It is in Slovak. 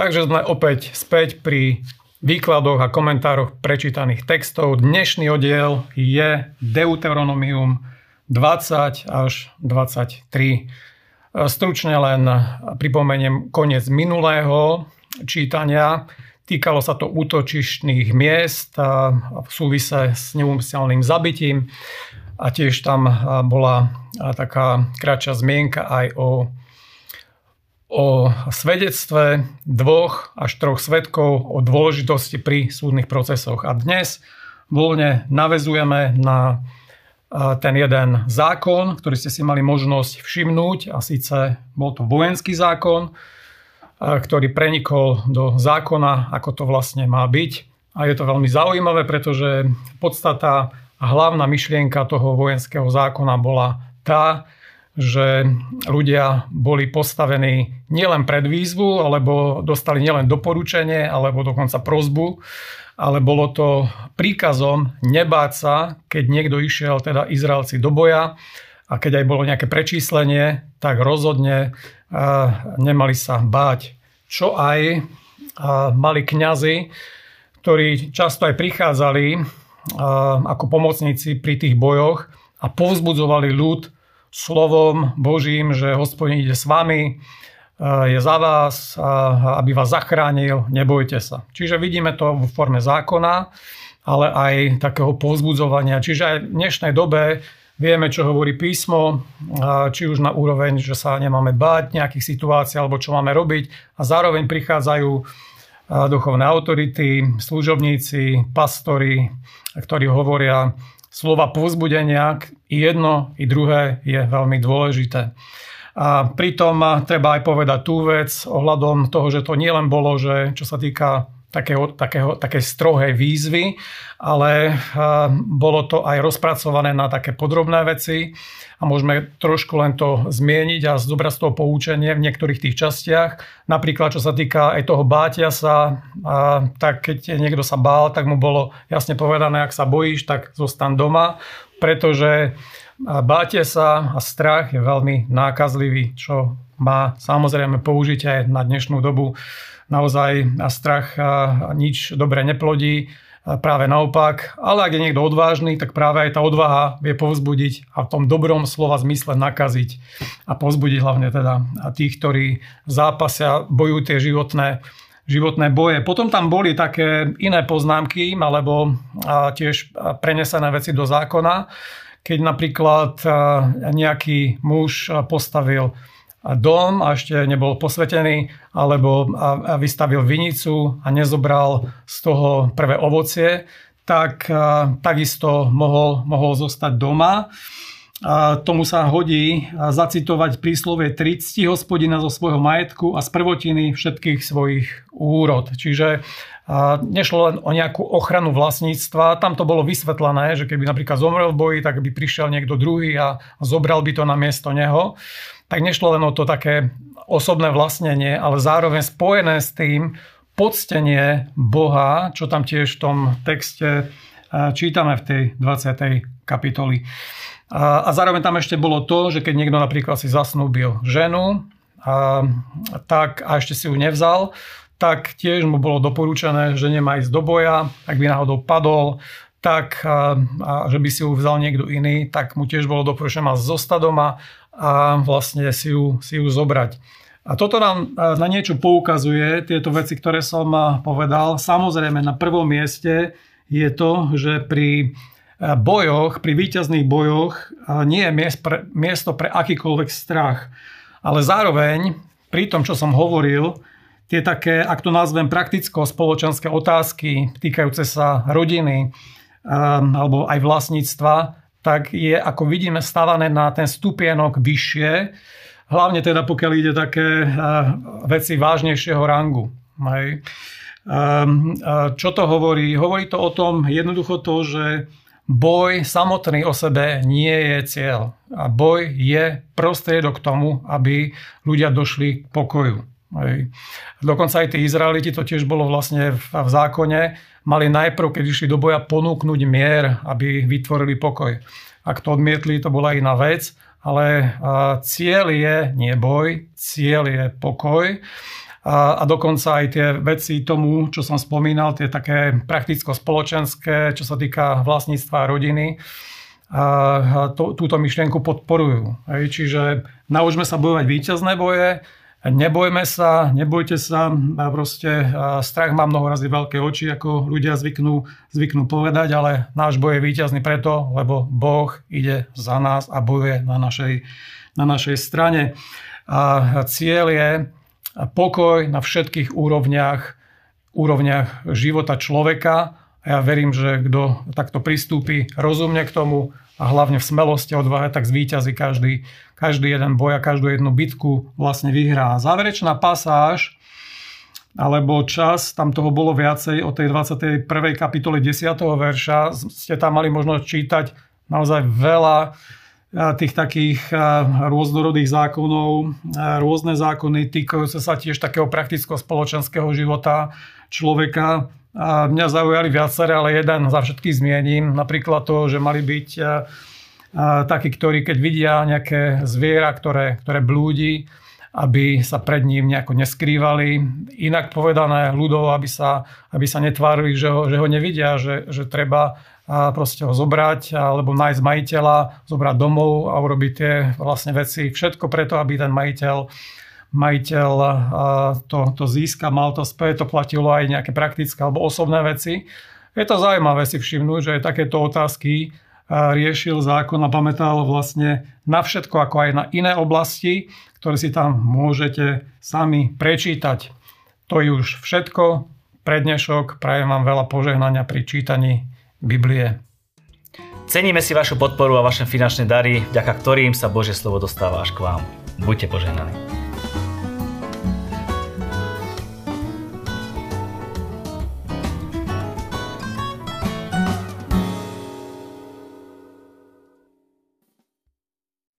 Takže sme opäť späť pri výkladoch a komentároch prečítaných textov. Dnešný oddiel je Deuteronomium 20 až 23. Stručne len pripomeniem koniec minulého čítania. Týkalo sa to útočištných miest v súvise s neúmyselným zabitím a tiež tam bola taká kratšia zmienka aj o o svedectve dvoch až troch svetkov o dôležitosti pri súdnych procesoch. A dnes voľne navezujeme na ten jeden zákon, ktorý ste si mali možnosť všimnúť a síce bol to vojenský zákon, ktorý prenikol do zákona, ako to vlastne má byť. A je to veľmi zaujímavé, pretože podstata a hlavná myšlienka toho vojenského zákona bola tá, že ľudia boli postavení nielen pred výzvu, alebo dostali nielen doporučenie, alebo dokonca prozbu, ale bolo to príkazom nebáť sa, keď niekto išiel, teda Izraelci do boja a keď aj bolo nejaké prečíslenie, tak rozhodne nemali sa báť. Čo aj mali kňazi, ktorí často aj prichádzali ako pomocníci pri tých bojoch a povzbudzovali ľud, slovom Božím, že hospodin ide s vami, je za vás, aby vás zachránil, nebojte sa. Čiže vidíme to v forme zákona, ale aj takého povzbudzovania. Čiže aj v dnešnej dobe vieme, čo hovorí písmo, či už na úroveň, že sa nemáme báť nejakých situácií alebo čo máme robiť. A zároveň prichádzajú duchovné autority, služobníci, pastori, ktorí hovoria, slova povzbudenia, i jedno, i druhé je veľmi dôležité. A pritom treba aj povedať tú vec ohľadom toho, že to nielen bolo, že čo sa týka takého, takého, také strohej výzvy, ale bolo to aj rozpracované na také podrobné veci a môžeme trošku len to zmieniť a zobrať z toho poučenie v niektorých tých častiach. Napríklad, čo sa týka aj toho bátia sa, a, tak keď niekto sa bál, tak mu bolo jasne povedané, ak sa bojíš, tak zostan doma, pretože bátie sa a strach je veľmi nákazlivý, čo má samozrejme použiť aj na dnešnú dobu naozaj strach nič dobre neplodí, práve naopak. Ale ak je niekto odvážny, tak práve aj tá odvaha vie povzbudiť a v tom dobrom slova zmysle nakaziť a povzbudiť hlavne teda tých, ktorí zápasia, bojujú tie životné životné boje. Potom tam boli také iné poznámky alebo tiež prenesené veci do zákona, keď napríklad nejaký muž postavil dom a ešte nebol posvetený, alebo vystavil vinicu a nezobral z toho prvé ovocie, tak takisto mohol, mohol zostať doma. A tomu sa hodí zacitovať príslovie 30 hospodina zo svojho majetku a z prvotiny všetkých svojich úrod. Čiže nešlo len o nejakú ochranu vlastníctva. Tam to bolo vysvetlené, že keby napríklad zomrel v boji, tak by prišiel niekto druhý a zobral by to na miesto neho tak nešlo len o to také osobné vlastnenie, ale zároveň spojené s tým poctenie Boha, čo tam tiež v tom texte čítame v tej 20. kapitoli. A zároveň tam ešte bolo to, že keď niekto napríklad si zasnúbil ženu, a, tak a ešte si ju nevzal, tak tiež mu bolo doporučené, že nemá ísť do boja, ak by náhodou padol, tak a, a že by si ju vzal niekto iný, tak mu tiež bolo doporučené mať zostať doma a vlastne si ju, si ju zobrať. A toto nám na niečo poukazuje, tieto veci, ktoré som povedal. Samozrejme, na prvom mieste je to, že pri bojoch, pri víťazných bojoch nie je miesto pre akýkoľvek strach. Ale zároveň, pri tom, čo som hovoril, tie také, ak to nazvem prakticko-spoločenské otázky týkajúce sa rodiny alebo aj vlastníctva, tak je, ako vidíme, stavané na ten stupienok vyššie, hlavne teda pokiaľ ide také eh, veci vážnejšieho rangu. Hej. Ehm, eh, čo to hovorí? Hovorí to o tom jednoducho to, že boj samotný o sebe nie je cieľ. A boj je prostriedok k tomu, aby ľudia došli k pokoju. Hej. Dokonca aj tí Izraeliti, to tiež bolo vlastne v, v zákone, mali najprv, keď išli do boja, ponúknuť mier, aby vytvorili pokoj. Ak to odmietli, to bola iná vec, ale cieľ je nie boj, cieľ je pokoj. a, a dokonca aj tie veci tomu, čo som spomínal, tie také prakticko-spoločenské, čo sa týka vlastníctva a rodiny, a to, túto myšlienku podporujú. Hej, čiže naučme sa bojovať víťazné boje, nebojme sa, nebojte sa, proste strach má mnoho razy veľké oči, ako ľudia zvyknú, zvyknú povedať, ale náš boj je víťazný preto, lebo Boh ide za nás a bojuje na našej, na našej strane. A cieľ je pokoj na všetkých úrovniach, úrovniach života človeka, a ja verím, že kto takto pristúpi rozumne k tomu a hlavne v smelosti a odvahe, tak zvíťazí každý, každý jeden boj a každú jednu bitku vlastne vyhrá. Záverečná pasáž, alebo čas, tam toho bolo viacej, o tej 21. kapitole 10. verša, ste tam mali možnosť čítať naozaj veľa tých takých rôznorodých zákonov, rôzne zákony týkajúce sa tiež takého prakticko-spoločenského života človeka, a mňa zaujali viaceré, ale jeden za všetky zmiením. Napríklad to, že mali byť takí, ktorí keď vidia nejaké zviera, ktoré, ktoré blúdi, aby sa pred ním nejako neskrývali. Inak povedané ľudov, aby sa, aby sa netvárili, že ho, že ho nevidia, že, že treba proste ho zobrať alebo nájsť majiteľa, zobrať domov a urobiť tie vlastne veci. Všetko preto, aby ten majiteľ majiteľ to, to získa, mal to späť, to platilo aj nejaké praktické alebo osobné veci. Je to zaujímavé si všimnúť, že takéto otázky riešil zákon a pamätal vlastne na všetko, ako aj na iné oblasti, ktoré si tam môžete sami prečítať. To je už všetko. Pre dnešok prajem vám veľa požehnania pri čítaní Biblie. Ceníme si vašu podporu a vaše finančné dary, vďaka ktorým sa Božie slovo dostáva až k vám. Buďte požehnaní.